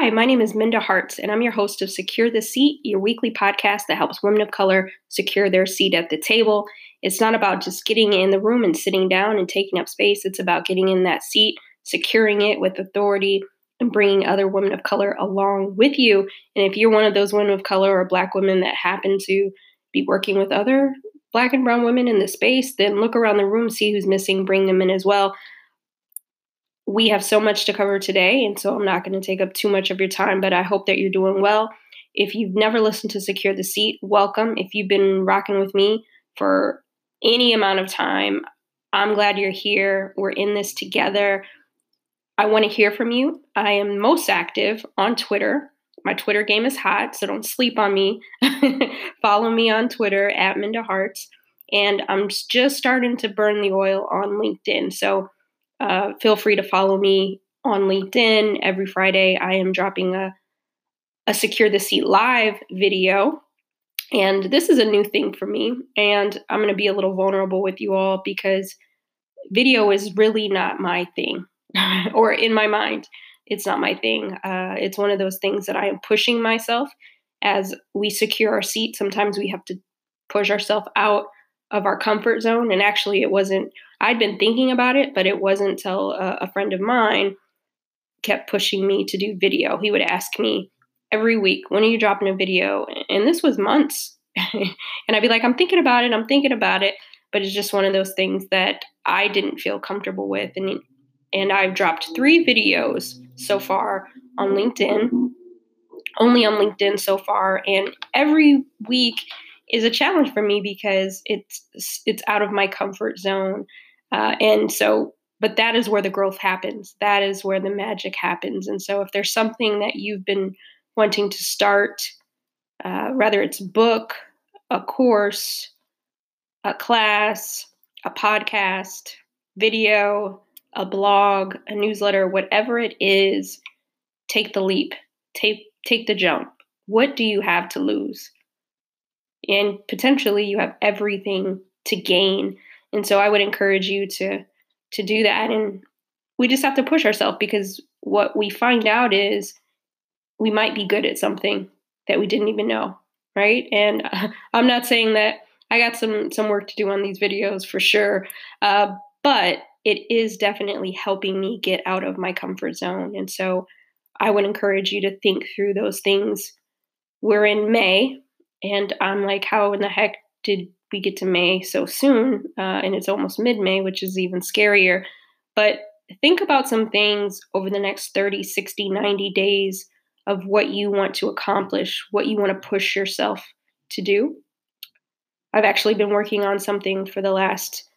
Hi, my name is Minda Harts, and I'm your host of Secure the Seat, your weekly podcast that helps women of color secure their seat at the table. It's not about just getting in the room and sitting down and taking up space, it's about getting in that seat, securing it with authority, and bringing other women of color along with you. And if you're one of those women of color or black women that happen to be working with other black and brown women in the space, then look around the room, see who's missing, bring them in as well we have so much to cover today, and so I'm not going to take up too much of your time, but I hope that you're doing well. If you've never listened to Secure the Seat, welcome. If you've been rocking with me for any amount of time, I'm glad you're here. We're in this together. I want to hear from you. I am most active on Twitter. My Twitter game is hot, so don't sleep on me. Follow me on Twitter at Minda Harts. And I'm just starting to burn the oil on LinkedIn. So uh, feel free to follow me on LinkedIn. Every Friday, I am dropping a, a Secure the Seat live video. And this is a new thing for me. And I'm going to be a little vulnerable with you all because video is really not my thing, or in my mind, it's not my thing. Uh, it's one of those things that I am pushing myself as we secure our seat. Sometimes we have to push ourselves out of our comfort zone. And actually, it wasn't I'd been thinking about it, but it wasn't until a, a friend of mine kept pushing me to do video. He would ask me every week, when are you dropping a video? And this was months. and I'd be like, I'm thinking about it, I'm thinking about it. But it's just one of those things that I didn't feel comfortable with. And and I've dropped three videos so far on LinkedIn, only on LinkedIn so far. And every week is a challenge for me because it's it's out of my comfort zone. Uh, and so, but that is where the growth happens. That is where the magic happens. And so, if there's something that you've been wanting to start, uh, whether it's a book, a course, a class, a podcast, video, a blog, a newsletter, whatever it is, take the leap. Take take the jump. What do you have to lose? And potentially you have everything to gain and so I would encourage you to to do that and we just have to push ourselves because what we find out is we might be good at something that we didn't even know, right? And uh, I'm not saying that I got some some work to do on these videos for sure, uh, but it is definitely helping me get out of my comfort zone. And so I would encourage you to think through those things. We're in May, and I'm like, how in the heck did we get to May so soon, uh, and it's almost mid May, which is even scarier. But think about some things over the next 30, 60, 90 days of what you want to accomplish, what you want to push yourself to do. I've actually been working on something for the last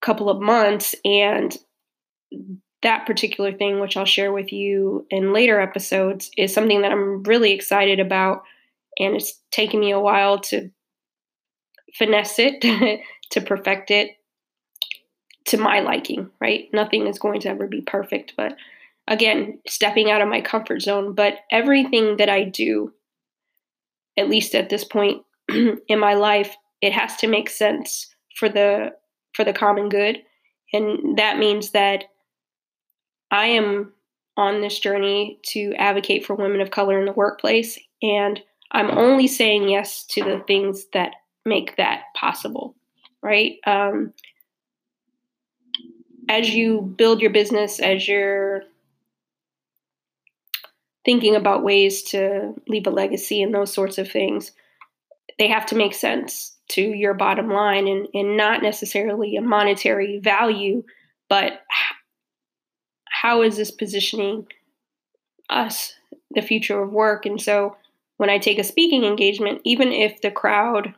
couple of months, and that particular thing, which I'll share with you in later episodes, is something that I'm really excited about. And it's taken me a while to finesse it, to perfect it to my liking, right? Nothing is going to ever be perfect, but again, stepping out of my comfort zone. But everything that I do, at least at this point in my life, it has to make sense for the for the common good. And that means that I am on this journey to advocate for women of color in the workplace. And I'm only saying yes to the things that make that possible, right? Um, as you build your business, as you're thinking about ways to leave a legacy and those sorts of things, they have to make sense to your bottom line and, and not necessarily a monetary value, but how is this positioning us, the future of work? And so when I take a speaking engagement, even if the crowd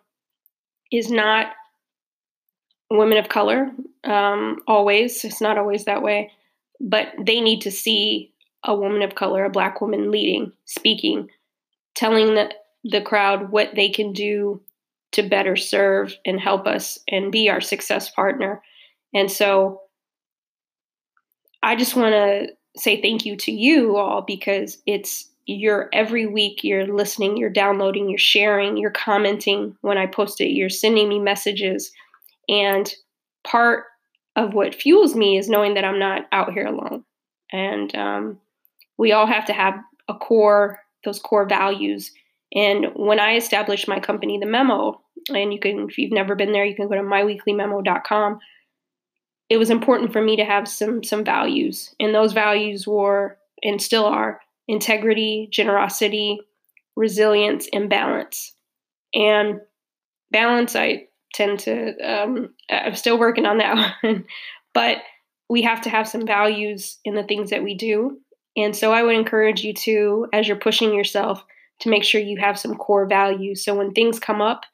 is not women of color um, always. It's not always that way. But they need to see a woman of color a black woman leading speaking telling the, the crowd what they can do to better serve and help us and be our success partner. And so i just want to say thank you to you all because it's you're every week you're listening, you're downloading, you're sharing, you're commenting when I post it, you're sending me messages. And part of what fuels me is knowing that I'm not out here alone. And um, we all have to have a core, those core values. And when I established my company, The Memo, and you can, if you've never been there, you can go to myweeklymemo.com. It was important for me to have some some values, and those values were and still are integrity, generosity, resilience, and balance. And balance, I tend to, um, I'm still working on that one, but we have to have some values in the things that we do. And so I would encourage you to, as you're pushing yourself, to make sure you have some core values. So when things come up,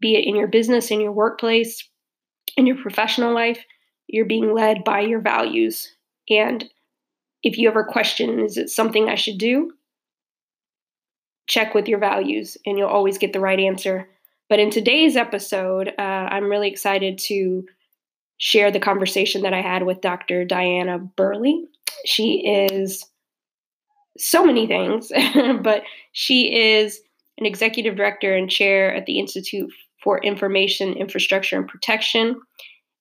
be it in your business, in your workplace, in your professional life, you're being led by your values. And if you ever question, is it something I should do? Check with your values and you'll always get the right answer. But in today's episode, uh, I'm really excited to share the conversation that I had with Dr. Diana Burley. She is so many things, but she is an executive director and chair at the Institute for Information Infrastructure and Protection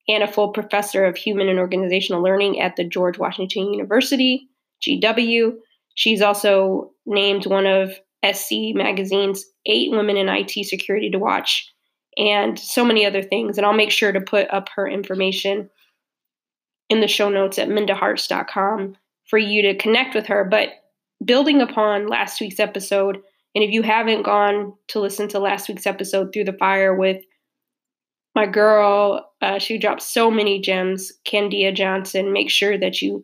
and a full professor of human and organizational learning at the George Washington University, GW. She's also named one of SC Magazine's eight women in IT security to watch and so many other things. And I'll make sure to put up her information in the show notes at mindaharts.com for you to connect with her. But building upon last week's episode, and if you haven't gone to listen to last week's episode, Through the Fire with my girl, uh, she dropped so many gems, Candia Johnson, make sure that you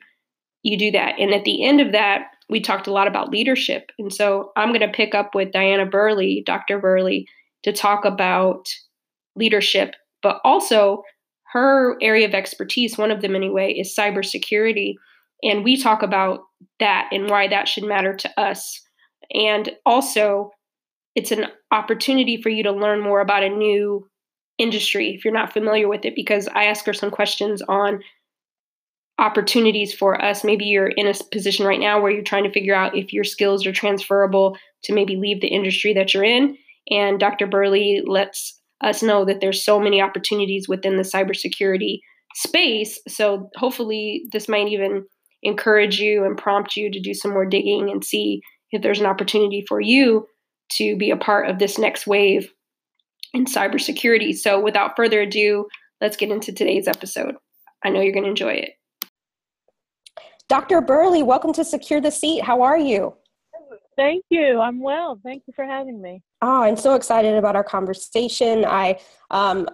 you do that. And at the end of that, we talked a lot about leadership. And so I'm going to pick up with Diana Burley, Dr. Burley, to talk about leadership, but also her area of expertise, one of them anyway, is cybersecurity. And we talk about that and why that should matter to us. And also, it's an opportunity for you to learn more about a new industry if you're not familiar with it, because I ask her some questions on opportunities for us. Maybe you're in a position right now where you're trying to figure out if your skills are transferable to maybe leave the industry that you're in. And Dr. Burley lets us know that there's so many opportunities within the cybersecurity space. So hopefully, this might even encourage you and prompt you to do some more digging and see if there's an opportunity for you to be a part of this next wave in cybersecurity. So, without further ado, let's get into today's episode. I know you're going to enjoy it. Dr. Burley, welcome to Secure the Seat. How are you? Thank you. I'm well. Thank you for having me. Oh, I'm so excited about our conversation. I, um,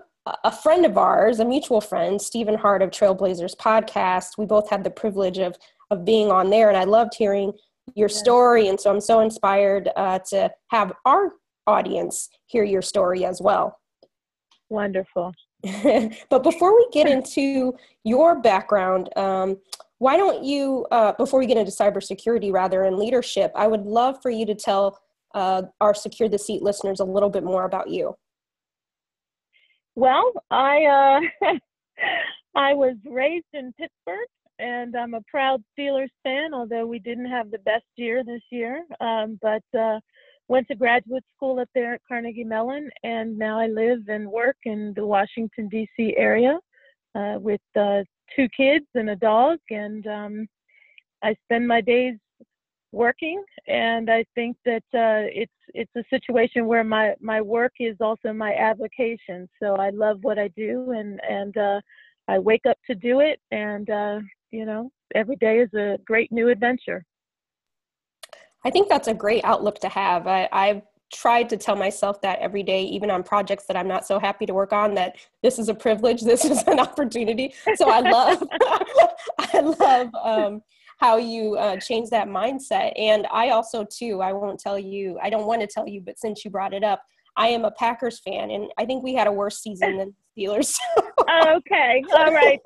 a friend of ours, a mutual friend, Stephen Hart of Trailblazers podcast, we both had the privilege of of being on there, and I loved hearing your story. And so I'm so inspired uh, to have our audience hear your story as well. Wonderful. but before we get into your background, um, why don't you, uh, before we get into cybersecurity rather and leadership, I would love for you to tell uh, our Secure the Seat listeners a little bit more about you. Well, I uh, I was raised in Pittsburgh, and I'm a proud Steelers fan. Although we didn't have the best year this year, um, but uh, went to graduate school up there at Carnegie Mellon, and now I live and work in the Washington D.C. area uh, with uh, two kids and a dog, and um, I spend my days working. And I think that uh, it's it's a situation where my my work is also my avocation. So I love what I do, and and uh, I wake up to do it, and uh, you know every day is a great new adventure. I think that's a great outlook to have. I, I've tried to tell myself that every day, even on projects that I'm not so happy to work on, that this is a privilege, this is an opportunity. So I love, I love um, how you uh, change that mindset. And I also too, I won't tell you, I don't want to tell you, but since you brought it up, I am a Packers fan, and I think we had a worse season than the Steelers. oh, okay, all right.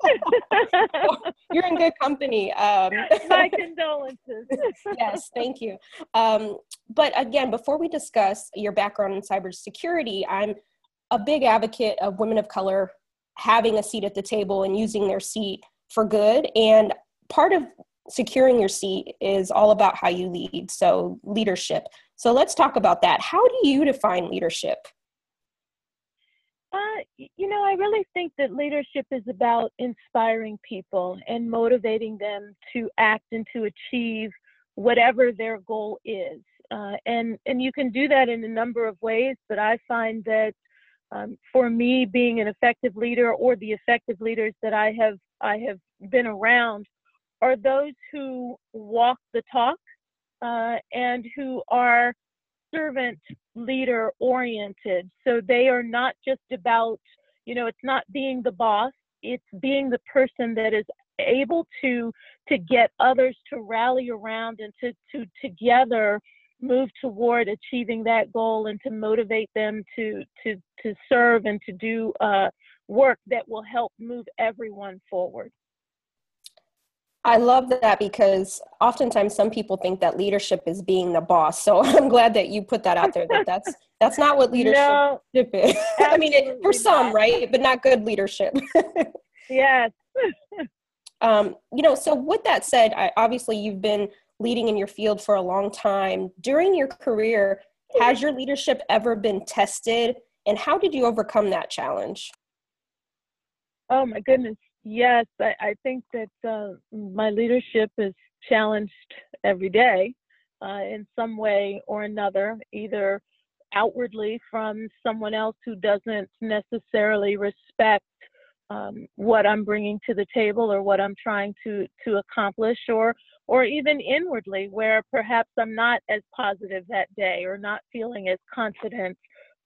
You're in good company. Um, My condolences. yes, thank you. Um, but again, before we discuss your background in cybersecurity, I'm a big advocate of women of color having a seat at the table and using their seat for good. And part of securing your seat is all about how you lead. So, leadership. So let's talk about that. How do you define leadership? Uh, you know, I really think that leadership is about inspiring people and motivating them to act and to achieve whatever their goal is. Uh, and and you can do that in a number of ways, but I find that um, for me, being an effective leader or the effective leaders that I have I have been around are those who walk the talk uh, and who are servant leader oriented. So they are not just about, you know, it's not being the boss, it's being the person that is able to to get others to rally around and to to together move toward achieving that goal and to motivate them to to to serve and to do uh, work that will help move everyone forward. I love that because oftentimes some people think that leadership is being the boss. So I'm glad that you put that out there. That that's that's not what leadership no, is. I mean, it, for some, not. right, but not good leadership. yes. um, you know, so with that said, I, obviously you've been leading in your field for a long time. During your career, has your leadership ever been tested, and how did you overcome that challenge? Oh my goodness, yes. I, I think that uh, my leadership is challenged every day uh, in some way or another, either outwardly from someone else who doesn't necessarily respect um, what I'm bringing to the table or what I'm trying to to accomplish, or or even inwardly, where perhaps I'm not as positive that day or not feeling as confident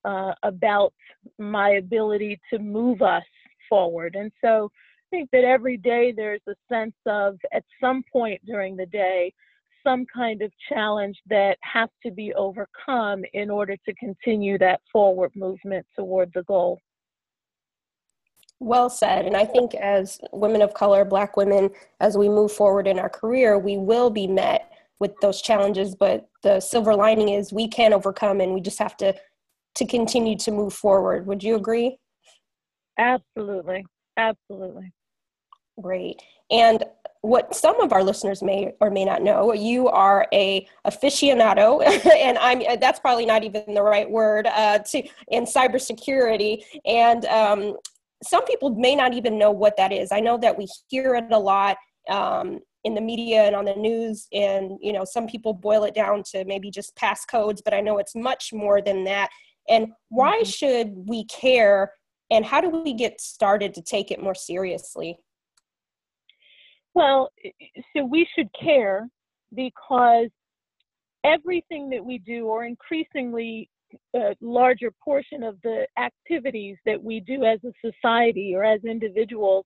uh, about my ability to move us forward. And so think that every day there's a sense of, at some point during the day, some kind of challenge that has to be overcome in order to continue that forward movement toward the goal. Well said. And I think as women of color, Black women, as we move forward in our career, we will be met with those challenges. But the silver lining is we can overcome and we just have to to continue to move forward. Would you agree? Absolutely. Absolutely. Great. And what some of our listeners may or may not know, you are a aficionado, and I'm that's probably not even the right word uh, to in cybersecurity. And um, some people may not even know what that is. I know that we hear it a lot um, in the media and on the news, and you know, some people boil it down to maybe just passcodes, but I know it's much more than that. And why mm-hmm. should we care? And how do we get started to take it more seriously? Well, so we should care because everything that we do, or increasingly a larger portion of the activities that we do as a society or as individuals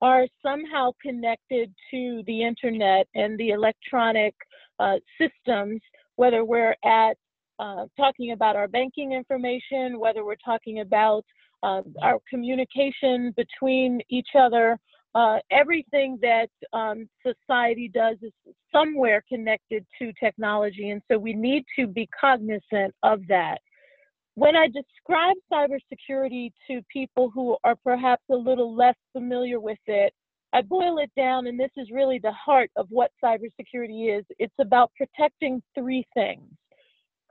are somehow connected to the internet and the electronic uh, systems, whether we're at uh, talking about our banking information, whether we're talking about uh, our communication between each other, uh, everything that um, society does is somewhere connected to technology. And so we need to be cognizant of that. When I describe cybersecurity to people who are perhaps a little less familiar with it, I boil it down, and this is really the heart of what cybersecurity is. It's about protecting three things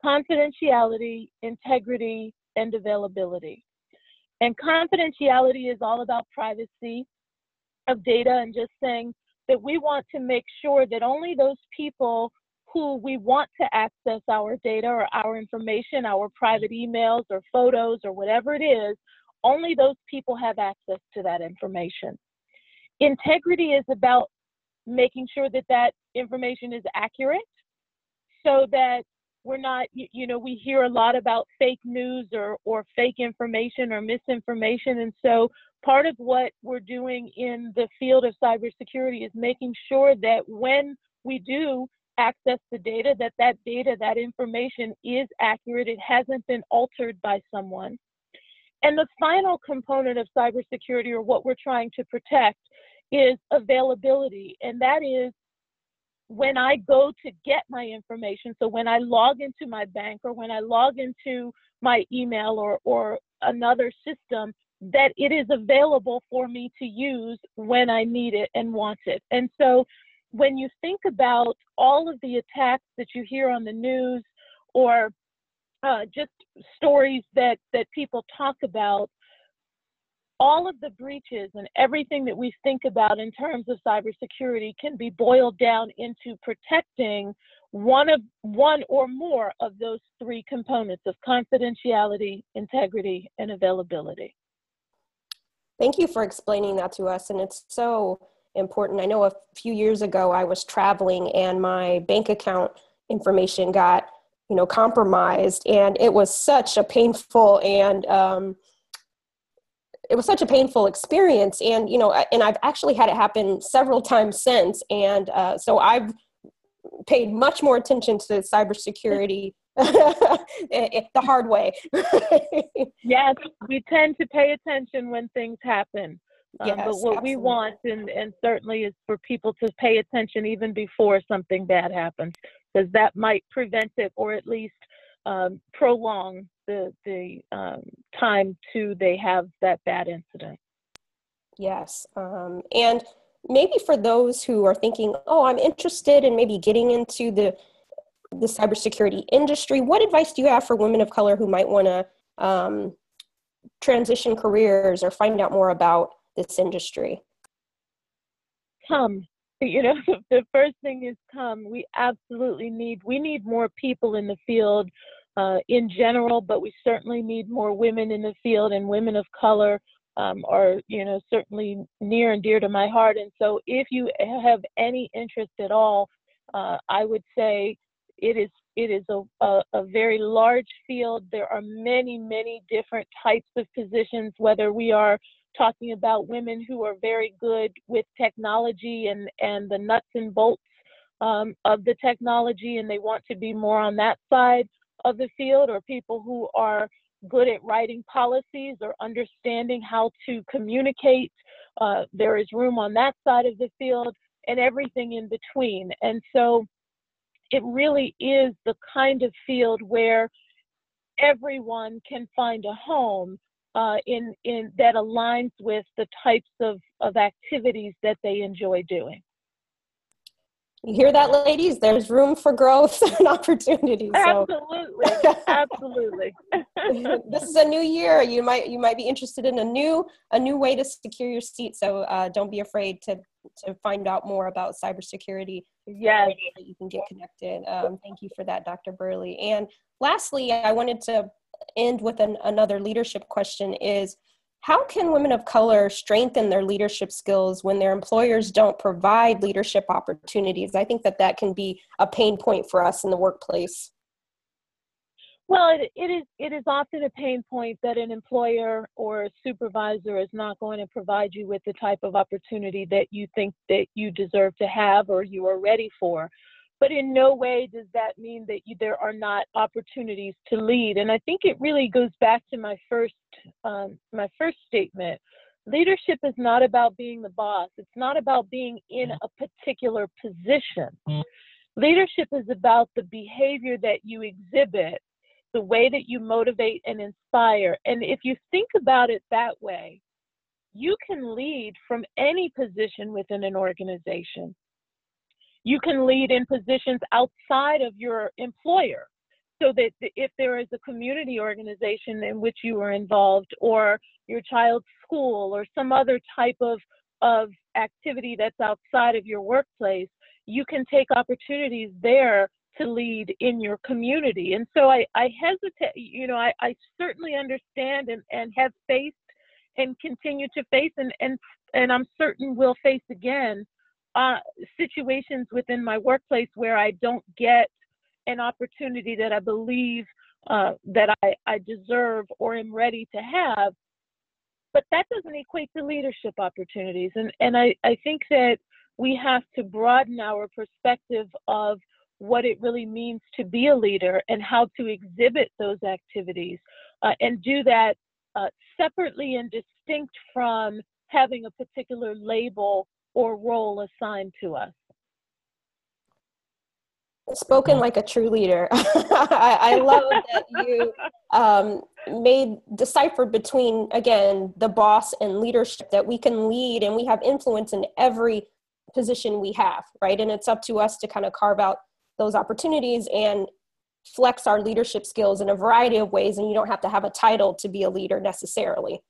confidentiality, integrity, and availability. And confidentiality is all about privacy of data and just saying that we want to make sure that only those people who we want to access our data or our information, our private emails or photos or whatever it is, only those people have access to that information. Integrity is about making sure that that information is accurate so that we're not you, know we hear a lot about fake news or or fake information or misinformation and so part of what we're doing in the field of cybersecurity is making sure that when we do access the data that that data that information is accurate. It hasn't been altered by someone. And the final component of cybersecurity or what we're trying to protect is availability. And that is when I go to get my information, so when I log into my bank or when I log into my email or, or another system, that it is available for me to use when I need it and want it. And so when you think about all of the attacks that you hear on the news or uh, just stories that, that people talk about, all of the breaches and everything that we think about in terms of cybersecurity can be boiled down into protecting one of one or more of those three components of confidentiality, integrity, and availability. Thank you for explaining that to us. And it's so important. I know a few years ago I was traveling and my bank account information got, you know, compromised, and it was such a painful and um, it was such a painful experience and you know and i've actually had it happen several times since and uh, so i've paid much more attention to cybersecurity the hard way yes we tend to pay attention when things happen um, yes, but what absolutely. we want and, and certainly is for people to pay attention even before something bad happens because that might prevent it or at least um, prolong the the um, time to they have that bad incident. Yes, um, and maybe for those who are thinking, "Oh, I'm interested in maybe getting into the the cybersecurity industry," what advice do you have for women of color who might want to um, transition careers or find out more about this industry? Come, you know, the first thing is come. We absolutely need we need more people in the field uh, in general, but we certainly need more women in the field and women of color um, are, you know, certainly near and dear to my heart. And so if you have any interest at all, uh, I would say it is it is a, a, a, very large field. There are many, many different types of positions, whether we are talking about women who are very good with technology and, and the nuts and bolts um, of the technology and they want to be more on that side, of the field or people who are good at writing policies or understanding how to communicate. Uh, there is room on that side of the field and everything in between. And so it really is the kind of field where everyone can find a home uh, in, in that aligns with the types of, of activities that they enjoy doing. You hear that, ladies? There's room for growth and opportunity. So. Absolutely, absolutely. this is a new year. You might you might be interested in a new a new way to secure your seat. So uh, don't be afraid to to find out more about cybersecurity. Yes, you can get connected. Um, thank you for that, Dr. Burley. And lastly, I wanted to end with an, another leadership question: Is how can women of color strengthen their leadership skills when their employers don't provide leadership opportunities? I think that that can be a pain point for us in the workplace. Well, it, it is it is often a pain point that an employer or a supervisor is not going to provide you with the type of opportunity that you think that you deserve to have or you are ready for but in no way does that mean that you, there are not opportunities to lead. And I think it really goes back to my first um, my first statement. Leadership is not about being the boss. It's not about being in mm-hmm. a particular position. Mm-hmm. Leadership is about the behavior that you exhibit, the way that you motivate and inspire. And if you think about it that way, you can lead from any position within an organization. You can lead in positions outside of your employer. So that if there is a community organization in which you are involved, or your child's school, or some other type of, of activity that's outside of your workplace, you can take opportunities there to lead in your community. And so I, I hesitate, you know, I, I certainly understand and, and have faced and continue to face and, and and I'm certain will face again uh, situations within my workplace where I don't get an opportunity that I believe uh, that I, I deserve or am ready to have. But that doesn't equate to leadership opportunities. And, and I, I think that we have to broaden our perspective of what it really means to be a leader and how to exhibit those activities uh, and do that uh, separately and distinct from having a particular label or role assigned to us. Spoken like a true leader. I, I, love that you um, made deciphered between again the boss and leadership that we can lead and we have influence in every position we have, right? And it's up to us to kind of carve out those opportunities and flex our leadership skills in a variety of ways. And you don't have to have a title to be a leader necessarily.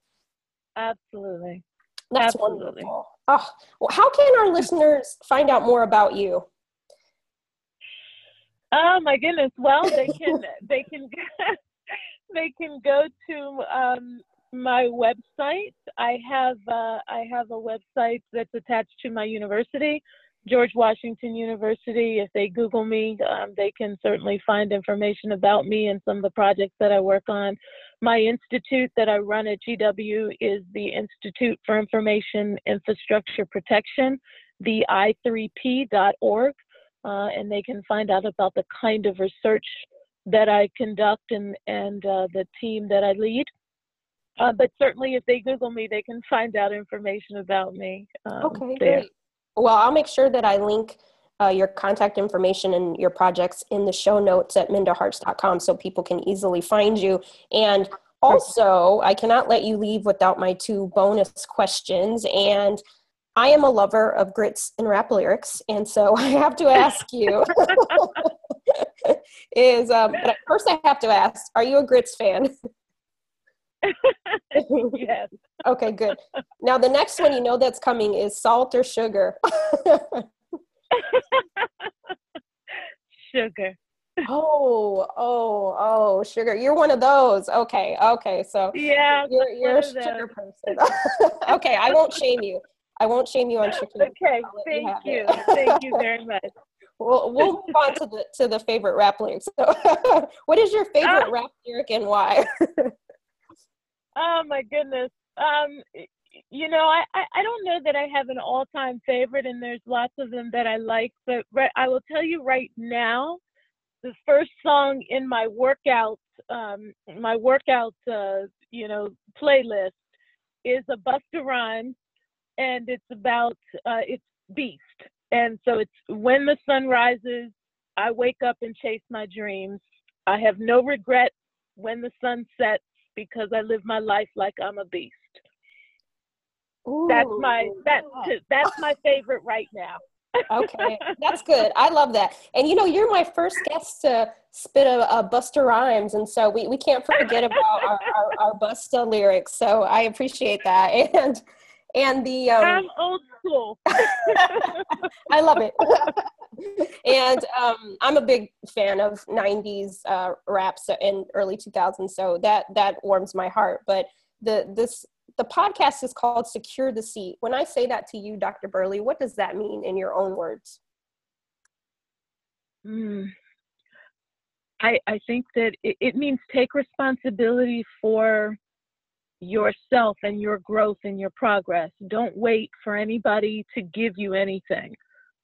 Absolutely. That's Absolutely. wonderful. Oh, well, how can our listeners find out more about you? Oh my goodness! Well, they can they can they can go to um, my website. I have uh, I have a website that's attached to my university, George Washington University. If they Google me, um, they can certainly find information about me and some of the projects that I work on. My institute that I run at GW is the Institute for Information Infrastructure Protection, the i3p.org, uh, and they can find out about the kind of research that I conduct and, and uh, the team that I lead. Uh, but certainly, if they Google me, they can find out information about me. Um, okay, there. great. Well, I'll make sure that I link uh, your contact information and your projects in the show notes at mindaharts.com so people can easily find you. And also, I cannot let you leave without my two bonus questions. And I am a lover of grits and rap lyrics, and so I have to ask you is um, but first I have to ask, are you a grits fan? yes. okay, good. Now the next one you know that's coming is salt or sugar. sugar. Oh, oh, oh, sugar. You're one of those. Okay, okay. So yeah, you're you're a sugar person. okay, I won't shame you. I won't shame you on sugar. Okay, thank you. you. thank you very much. We'll we'll move on to the to the favorite rap lyrics. So, what is your favorite uh, rap lyric and why? Oh my goodness. Um, you know, I, I don't know that I have an all time favorite, and there's lots of them that I like. But I will tell you right now, the first song in my workout, um, my workout, uh, you know, playlist is a Busta Rhymes, and it's about uh, it's Beast, and so it's when the sun rises, I wake up and chase my dreams. I have no regret when the sun sets because I live my life like I'm a beast. Ooh. That's my that's that's my favorite right now. okay, that's good. I love that. And you know, you're my first guest to spit a, a Busta Rhymes, and so we, we can't forget about our, our, our Busta lyrics. So I appreciate that. And and the um, I'm old school. I love it. and um, I'm a big fan of '90s uh, raps in early 2000s, so that that warms my heart. But the this the podcast is called Secure the Seat. When I say that to you, Dr. Burley, what does that mean in your own words? Mm. I, I think that it, it means take responsibility for yourself and your growth and your progress. Don't wait for anybody to give you anything,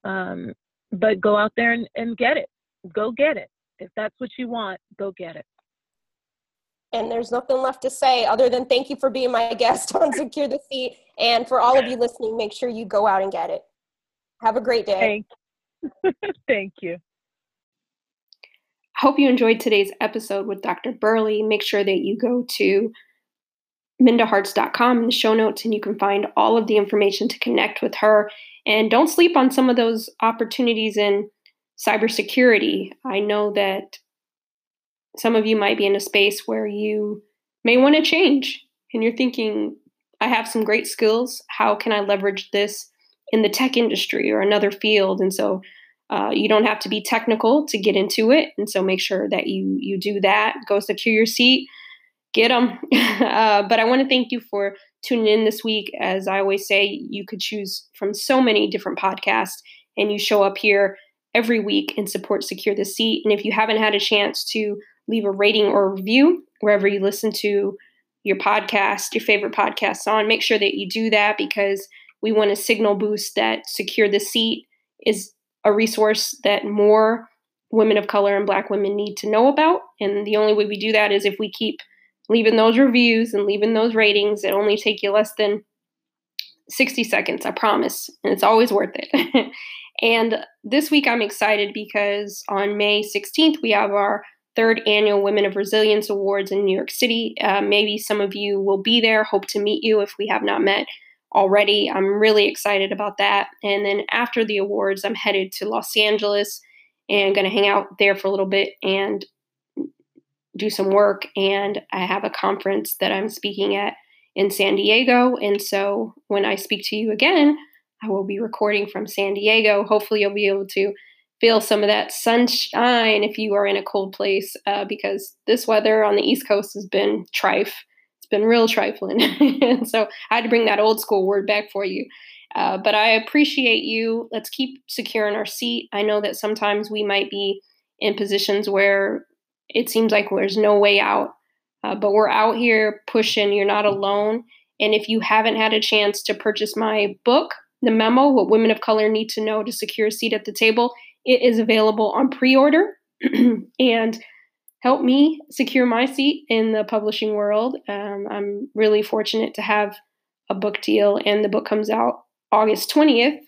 um, but go out there and, and get it. Go get it. If that's what you want, go get it. And there's nothing left to say other than thank you for being my guest on Secure the Seat. And for all of you listening, make sure you go out and get it. Have a great day. Thank, you. thank you. I hope you enjoyed today's episode with Dr. Burley. Make sure that you go to mindaharts.com in the show notes and you can find all of the information to connect with her. And don't sleep on some of those opportunities in cybersecurity. I know that some of you might be in a space where you may want to change and you're thinking, I have some great skills. How can I leverage this in the tech industry or another field? And so uh, you don't have to be technical to get into it. And so make sure that you you do that. Go secure your seat get them. uh, but I want to thank you for tuning in this week. As I always say, you could choose from so many different podcasts, and you show up here every week and support Secure the Seat. And if you haven't had a chance to leave a rating or review wherever you listen to your podcast, your favorite podcasts on, make sure that you do that because we want to signal boost that Secure the Seat is a resource that more women of color and black women need to know about. And the only way we do that is if we keep leaving those reviews and leaving those ratings. It only take you less than 60 seconds, I promise. And it's always worth it. and this week I'm excited because on May 16th, we have our third annual Women of Resilience Awards in New York City. Uh, maybe some of you will be there. Hope to meet you if we have not met already. I'm really excited about that. And then after the awards, I'm headed to Los Angeles and going to hang out there for a little bit and do some work, and I have a conference that I'm speaking at in San Diego. And so when I speak to you again, I will be recording from San Diego. Hopefully, you'll be able to feel some of that sunshine if you are in a cold place, uh, because this weather on the East Coast has been trife. It's been real trifling. and so I had to bring that old school word back for you. Uh, but I appreciate you. Let's keep secure in our seat. I know that sometimes we might be in positions where it seems like there's no way out, uh, but we're out here pushing. You're not alone. And if you haven't had a chance to purchase my book, The Memo What Women of Color Need to Know to Secure a Seat at the Table, it is available on pre order. and help me secure my seat in the publishing world. Um, I'm really fortunate to have a book deal, and the book comes out August 20th.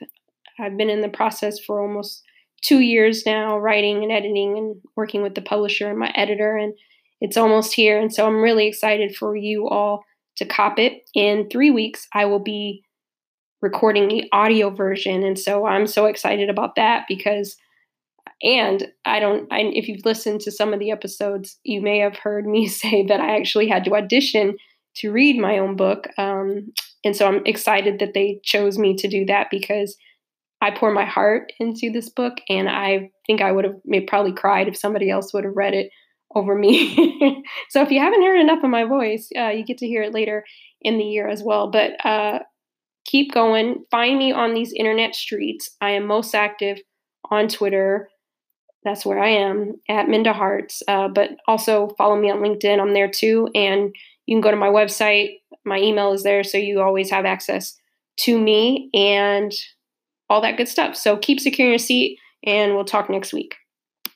I've been in the process for almost two years now, writing and editing and working with the publisher and my editor, and it's almost here. And so I'm really excited for you all to cop it. In three weeks, I will be recording the audio version. And so I'm so excited about that because and I don't, I, if you've listened to some of the episodes, you may have heard me say that I actually had to audition to read my own book. Um, and so I'm excited that they chose me to do that because I pour my heart into this book. And I think I would have probably cried if somebody else would have read it over me. so if you haven't heard enough of my voice, uh, you get to hear it later in the year as well. But uh, keep going. Find me on these internet streets. I am most active on Twitter that's where I am at Minda Harts. Uh, but also follow me on LinkedIn. I'm there too. And you can go to my website. My email is there. So you always have access to me and all that good stuff. So keep securing your seat and we'll talk next week.